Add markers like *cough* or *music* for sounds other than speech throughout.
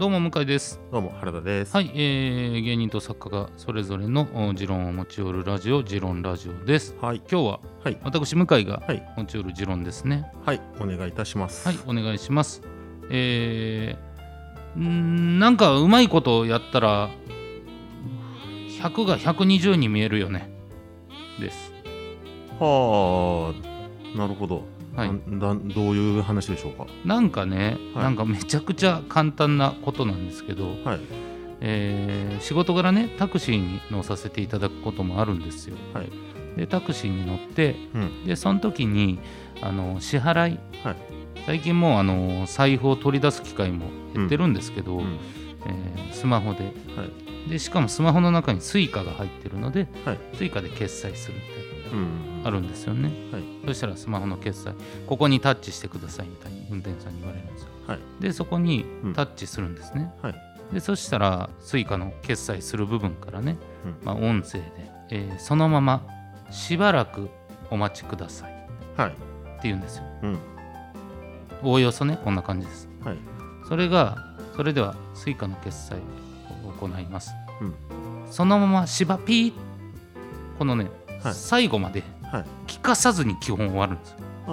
どうも向井ですどうも原田です。はい、えー、芸人と作家がそれぞれのお持論を持ち寄るラジオ持論ラジオですはい。今日ははい。私向井がはい。持ち寄る持論ですねはい。お願いいたします。はいお願いしますえー、んーなんかうまいことやったら100が120に見えるよねですはあ。なるほど。はいどういう話でしょうか？なんかね、はいなんかめちゃくちゃ簡単なことなんですけど、はい。えー仕事柄ねタクシーに乗させていただくこともあるんですよ。はい。でタクシーに乗ってうん。でその時にあの支払い、はい最近もうあの財布を取り出す機会も減ってるんですけど、うん。えースマホではい。でしかもスマホの中に Suica が入ってるので、はい Suica で決済するみたいなうん。あるんですよね。はい。そしたらスマホの決済ここにタッチしてくださいみたいに運転手さんに言われるんですよ。はい。でそこにうんタッチするんですね。はい。でそしたら Suica の決済する部分からね、うんまあ、音声で、えーそのまましばらくお待ちくださいってはい。言うんですよ。うん。おおよそねこんな感じです。はい。それがそれでは Suica の決済を行います。うん。そのまましばピーこのね、はい最後まではい。聞かさずに基本終わるんですよ。あ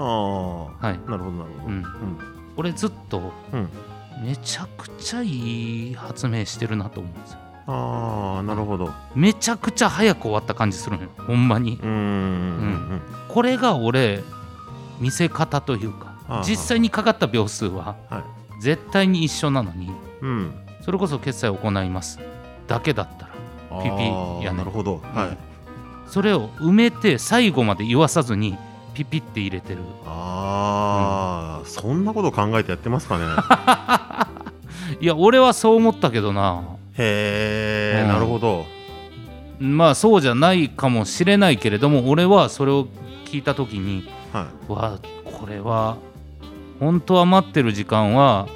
あ。はい。なるほど、なるほど。うん。俺ずっとうん。めちゃくちゃいい発明してるなと思うんですよ。ああ、なるほど。めちゃくちゃ早く終わった感じするのよほんまにうーん。うん。これが俺見せ方というか実際にかかった秒数ははい。絶対に一緒なのにうん。それこそ決済を行いますだけだったらあピピーやねなるほど。はい。それを埋めて最後まで言わさずにピピって入れてるああ、そんなこと考えてやってますかね。*laughs* いや俺はそう思ったけどなへえ、うんなるほど。まあそうじゃないかもしれないけれども俺はそれを聞いた時にはい。わこれは本当は待ってる時間は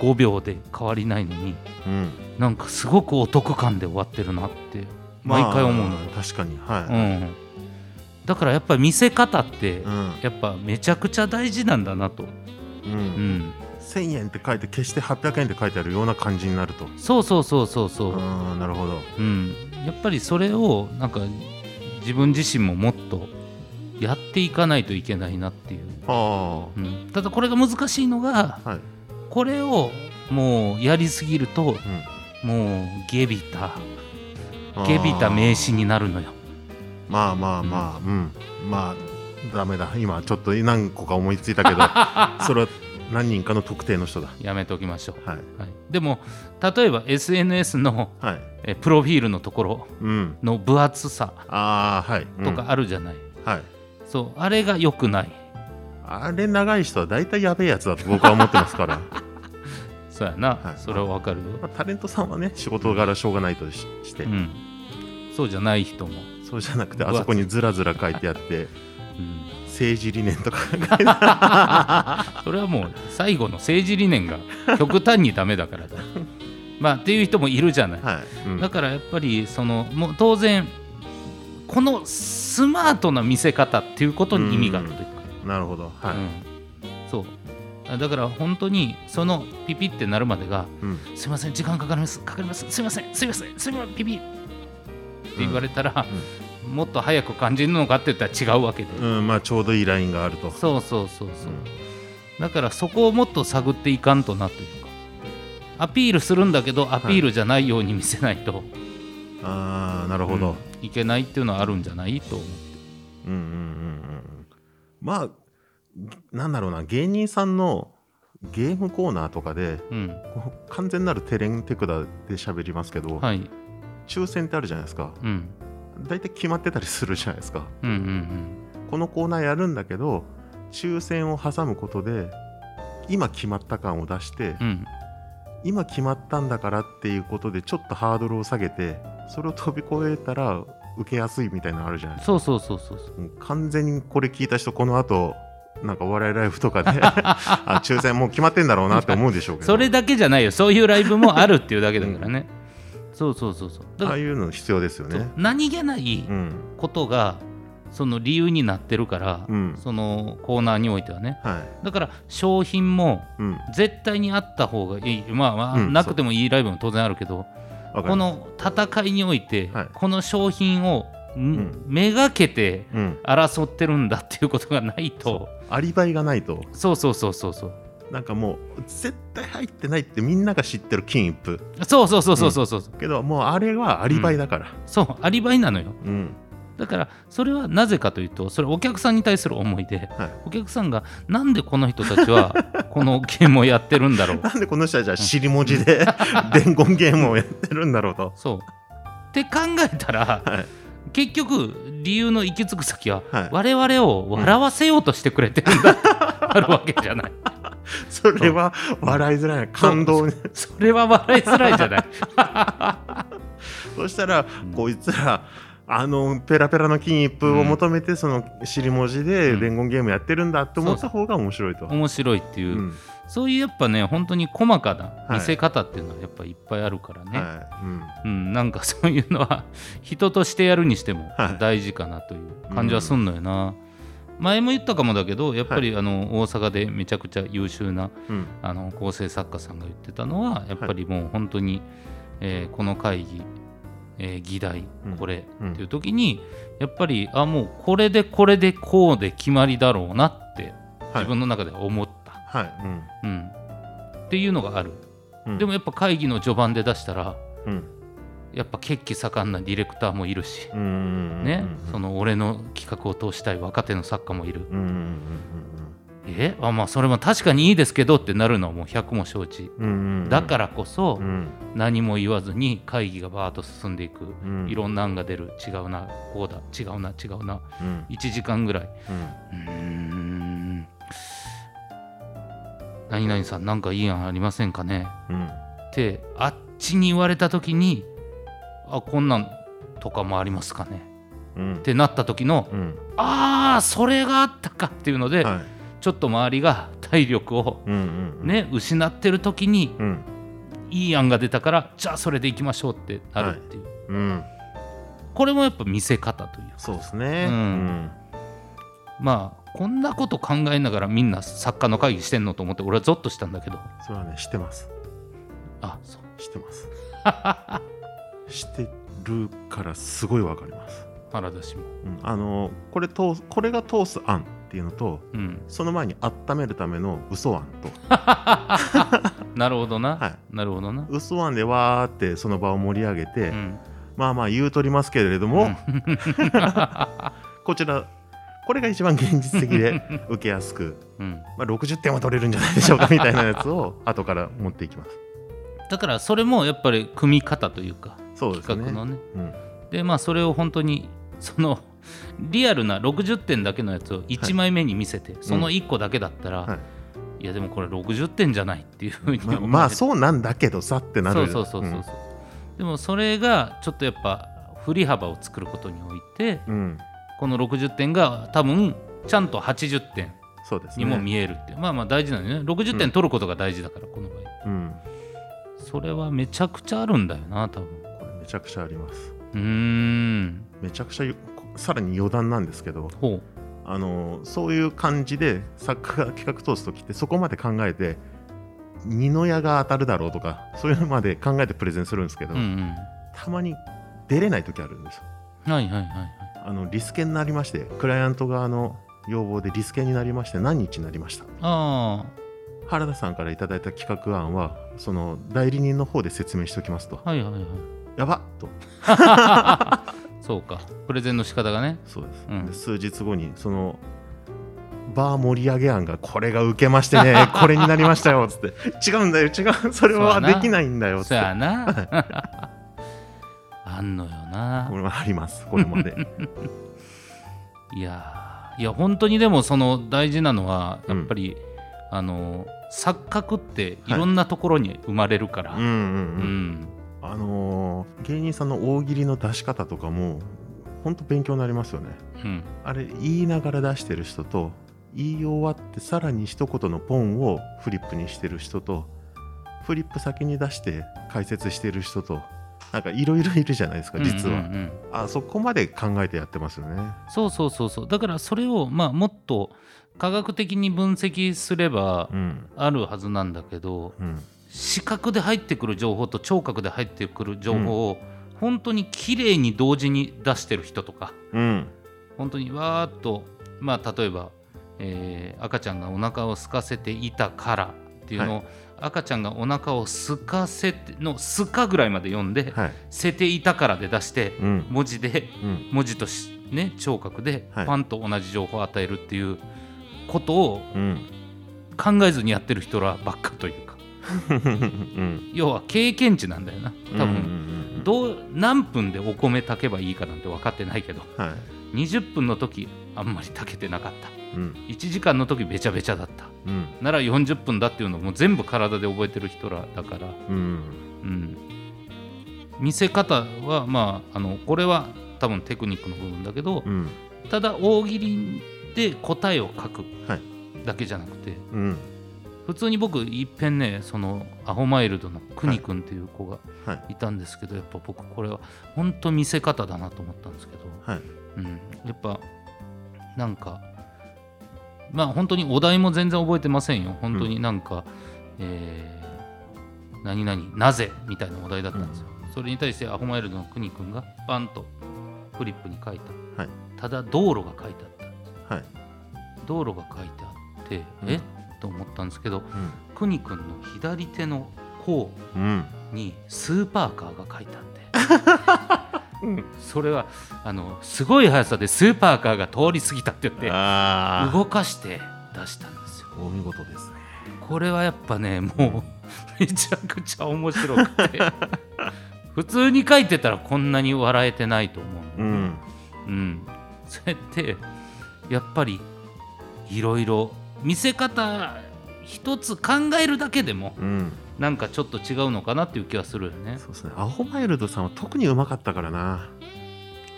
5秒で変わりないのにうん。なんかすごくお得感で終わってるなって毎回思うの、まあ確かに。はうい。ん、だからやっぱり見せ方ってうん。やっぱめちゃくちゃ大事なんだなと、う。うんん、1000円って書いて決して800円って書いてあるような感じになると。そうそうそうそうそう、なるほど。うん、やっぱりそれをなんか自分自身ももっとやっていかないといけないなっていう、あうん、ただこれが難しいのがあ。はい。これをもうやりすぎるとうん。もうゲビたあーゲビた名詞になるのよまあまあまあ、うん。まあ、ダメだ。今ちょっと何個か思いついたけど、*laughs* それは何人かの特定の人だ。やめておきましょう、はい。はい、でも例えば SNS のはい。えプロフィールのところうん。の分厚さああ、はい。うんとかあるじゃない、はい。そうあれが良くないあれ長い人は大体やべえやつだと僕は思ってますから。*laughs* そうやな、はいそれはわかるよ、まあ、タレントさんはね、仕事柄しょうがないとしして、うん、そうじゃない人も、そうじゃなくて、あそこにずらずら書いてあって、うん、政治理念とか *laughs* それはもう最後の政治理念が極端にダメだからだまあっていう人もいるじゃない、る。はい。うんだからやっぱりそのもう当然このスマートな見せ方っていうことに意味があるというか、なるほど。はい。うんそうだから本当にそのピピってなるまでがうん。「すいません時間かかりますかかりますすいませんすいませんすいませんピピ」って言われたら、もっと早く感じるのかって言ったら違うわけで、うん、まあちょうどいいラインがあると。そうそうそうそう、うん。だからそこをもっと探っていかんとなというか。アピールするんだけどアピールじゃないように見せないと、ああ、なるほど。うん。いけないっていうのはあるんじゃないと思って。うんうんうんうん。まあ、なんだろうな、芸人さんのゲームコーナーとかで、うん。完全なるテレンテクダで喋りますけど、はい抽選ってあるじゃないですか。うん。大体決まってたりするじゃないですか。うんうんこのコーナーやるんだけど、抽選を挟むことで、今決まった感を出して、うん。うん今決まったんだからっていうことでちょっとハードルを下げてそれを飛び越えたら受けやすいみたいなのあるじゃないですか。そうそうそうそうそう。うん完全にこれ聞いた人この後なんかお笑いライブとかで *laughs* あ抽選もう決まってんだろうなって思うでしょうけど。それだけじゃないよ。そういうライブもあるっていうだけだからね、そうそうそうそう。だからああいうの必要ですよね。何気ないうん。ことがその理由になってるから、うん。そのコーナーにおいてはね。はい。だから商品もうん。絶対にあった方がいい。まあまあ、うんなくてもいいライブも当然あるけどこの戦いにおいて、はい。この商品を、めがけてうん。争ってるんだっていうことがないと。アリバイがないと。そうそうそうそうそうなんかもう絶対入ってないってみんなが知ってる金一封そうそうそうそうそうそう、けどもうあれはアリバイだから。そうアリバイなのよ。うん。だからそれはなぜかというとそれお客さんに対する思いではい。お客さんがなんでこの人たちは *laughs* このゲームをやってるんだろう。なんでこの人はじゃあ尻文字で伝言ゲームをやってるんだろうと。そう。って考えたらはい結局理由の行き着く先は、はい。我々を笑わせようとしてくれてるんだ、*laughs* あるわけじゃない。それは笑いづらい。感動にそれは笑いづらいじゃない。*laughs* そしたら、ん。こいつらあのペラペラの金一封を求めて、その尻文字でうん。伝言ゲームやってるんだって思った方が面白いと。面白いっていう、うんそういうやっぱね本当に細かなはい。見せ方っていうのはやっぱいっぱいあるからね、はい。うん。うん、なんか *laughs* そういうのは人としてやるにしてもはい。大事かなという感じはすんのよな、前も言ったかもだけどやっぱりあの大阪でめちゃくちゃ優秀なうん。あの構成作家さんが言ってたのはやっぱりもう本当に、えーこの会議、えー議題うん。これうん。っていう時にやっぱりあもうこれでこれでこうで決まりだろうなってはい。自分の中では思った、はい。うん。うん、っていうのがある、うん。でもやっぱ会議の序盤で出したらうん。やっぱ血気盛んなディレクターもいるし、ね、うんその俺の企画を通したい若手の作家もいる、え？あまあそれも確かにいいですけどってなるのはもう100も承知。だからこそうん。何も言わずに会議がバーッと進んでいく、うん。いろんな案が出る。違うなこうだ。違うな違うな。うん。1時間ぐらい。うん何々さんなんかいい案ありませんかね？うん。ってあっちに言われた時にあこんなんとかもありますかね？うん。ってなった時のうん。ああそれがあったかっていうので、はい。ちょっと周りが体力をうんうんうん。ね、失ってる時にうん。いい案が出たからじゃあそれでいきましょうってなるっていう、うん。これもやっぱ見せ方というそうですね。まあこんなこと考えながらみんな作家の会議してんのと思って俺はゾッとしたんだけど。それはね知ってます。あそう。知ってます。*laughs* 知ってるからすごいわかります。原田氏も。うん。あのこれ通すこれが通す案っていうのとうん。その前に温めるための嘘案と。*laughs* なるほどな、はい。なるほどな。嘘案でわーってその場を盛り上げて、うん。まあまあ言うとりますけれども、*laughs* こちらこれが一番現実的で *laughs* 受けやすく、うん。まあ、60点は取れるんじゃないでしょうかみたいなやつを後から持っていきます。だからそれもやっぱり組み方というかそうですね。企画のね。うん。でまあそれを本当にそのリアルな60点だけのやつを1枚目に見せて、その1個だけだったら、、はい。やでもこれ60点じゃないっていうふうにまあ、まあそうなんだけどさってなる。そうそうそうそうそう、でもそれがちょっとやっぱ振り幅を作ることにおいてうん、うんこの60点が多分ちゃんと80点そうですね。にも見えるって、まあまあ大事なのよね。60点取ることが大事だから、この場合。うん。それはめちゃくちゃあるんだよな多分。これめちゃくちゃあります。うーん。めちゃくちゃよさらに余談なんですけどあのそういう感じで作家が企画通す時ってそこまで考えて二の矢が当たるだろうとかそういうのまで考えてプレゼンするんですけど、うんうん。たまに出れない時あるんですよ。はいはいはいはいあのリスケになりましてクライアント側の要望でリスケになりまして何日になりました？あ原田さんからいただいた企画案はその代理人の方で説明しておきますと。あはいはいはい。やばっ！と。*laughs* そうか。プレゼンの仕方がね。そうです、うん。で数日後にそのバー盛り上げ案がこれが受けましてね *laughs* これになりましたよつって。違うんだよ違う。それはできないんだよつって。そやな *laughs* あんのよな。これはあります。これまで。*laughs* いやーいや本当にでもその大事なのはうん。やっぱり、あの錯覚っていろんなところに生まれるから、うんうんうん、うん。あのー芸人さんの大喜利の出し方とかも本当勉強になりますよね。うん。あれ言いながら出してる人と言い終わってさらに一言のポンをフリップにしてる人とフリップ先に出して解説してる人となんかいろいろいるじゃないですか実は、うんうん。うんあそこまで考えてやってますよね。そうそうそうそう。だからそれをまあもっと科学的に分析すればうん。あるはずなんだけどうん。視覚で入ってくる情報と聴覚で入ってくる情報を本当に綺麗に同時に出してる人とかうん。本当にわーっとまあ例えば、えー赤ちゃんがお腹を空かせていたからっていうのを、赤ちゃんがお腹を空かせての「すか」ぐらいまで読んではい「せていたから」で出してうん。文字でうん。文字としね聴覚ではい。パンと同じ情報を与えるっていうことをうん。考えずにやってる人らばっかというか。うん。要は経験値なんだよな。多分、うんうんうんどう何分でお米炊けばいいかなんて分かってないけど。はい。20分の時あんまり炊けてなかった。うん。1時間の時べちゃべちゃだった。うん。なら40分だっていうのも全部体で覚えてる人らだから、うん。うん、見せ方はまああのこれは多分テクニックの部分だけど、うん。ただ大喜利で答えを書くはい。だけじゃなくて、うん。普通に僕いっぺんねそのアホマイルドのくにくんっていう子がはい。いたんですけど、やっぱ僕これは本当見せ方だなと思ったんですけど、はい。うん、やっぱなんかまあ本当にお題も全然覚えてませんよ。本当になんか、えー何々なぜみたいなお題だったんですよ、それに対してアホマイルドのくにくんがバンとフリップに書いた、はい。ただ道路が書いてあったんですはい。道路が書いてあって、うん。え？と思ったんですけどくにくんの左手の甲うん。うんにスーパーカーが書いてあって。う *laughs* んそれはあのすごい速さでスーパーカーが通り過ぎたって言って動かして出したんですよ。お見事ですね。これはやっぱねもうめちゃくちゃ面白くて。*laughs* 普通に書いてたらこんなに笑えてないと思ううん。うん、それってやっぱりいろいろ見せ方一つ考えるだけでもうんなんかちょっと違うのかなっていう気はするよね。そうですね。アホマイルドさんは特にうまかったからな。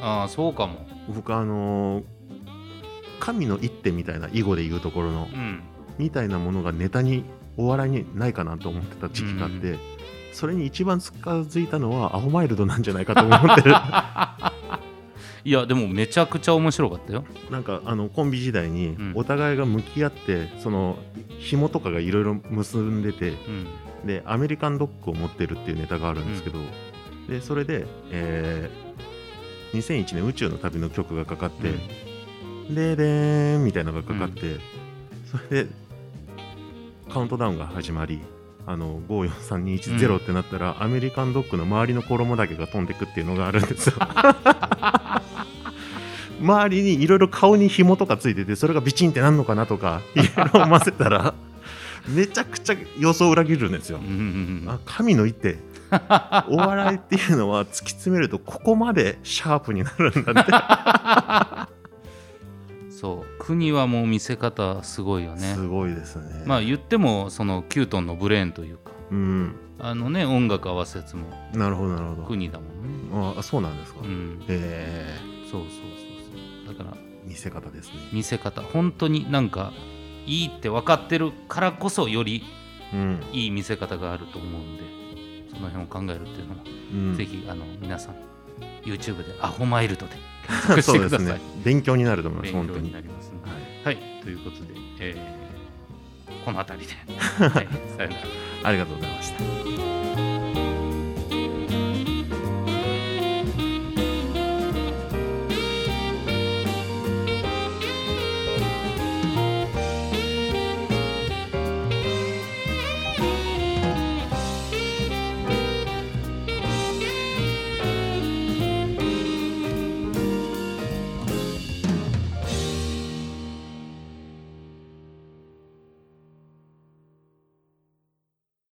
ああそうかも。僕あのー神の一手みたいな囲碁で言うところのうん。みたいなものがネタにお笑いにないかなと思ってた時期があって、それに一番近づいたのはアホマイルドなんじゃないかと思ってる *laughs* いやでもめちゃくちゃ面白かったよ。なんかあのコンビ時代にうん。お互いが向き合ってその紐とかがいろいろ結んでてうん。でアメリカンドッグを持ってるっていうネタがあるんですけど、でそれで、えー2001年宇宙の旅の曲がかかって、ででーんみたいなのがかかって、それでカウントダウンが始まりあの54321ってなったら、アメリカンドッグの周りの衣だけが飛んでくっていうのがあるんですよ *laughs* 周りにいろいろ顔に紐とかついててそれがビチンってなんのかなとか *laughs* いろいろ混ぜたらめちゃくちゃ予想を裏切るんですよ。うんうんうんあ神の一手。お笑いっていうのは突き詰めるとここまでシャープになるんだって。*laughs* そう国はもう見せ方すごいよね。すごいですね。まあ言ってもそのキュートンのブレーンというか。うん、あのね音楽合わせやつも。なるほどなるほど。国だもんね。あそうなんですか。うん。えそうそうそう見せ方ですね。見せ方本当になんかいいって分かってるからこそよりうん、いい見せ方があると思うんでその辺を考えるっていうのも、うん、ぜひあの皆さん YouTube でアホマイルドで検索してください、ね。勉強になると思います。本当に。なりますのではい、はい、ということで、えーこの辺りで、*laughs* はい、さよならありがとうございました。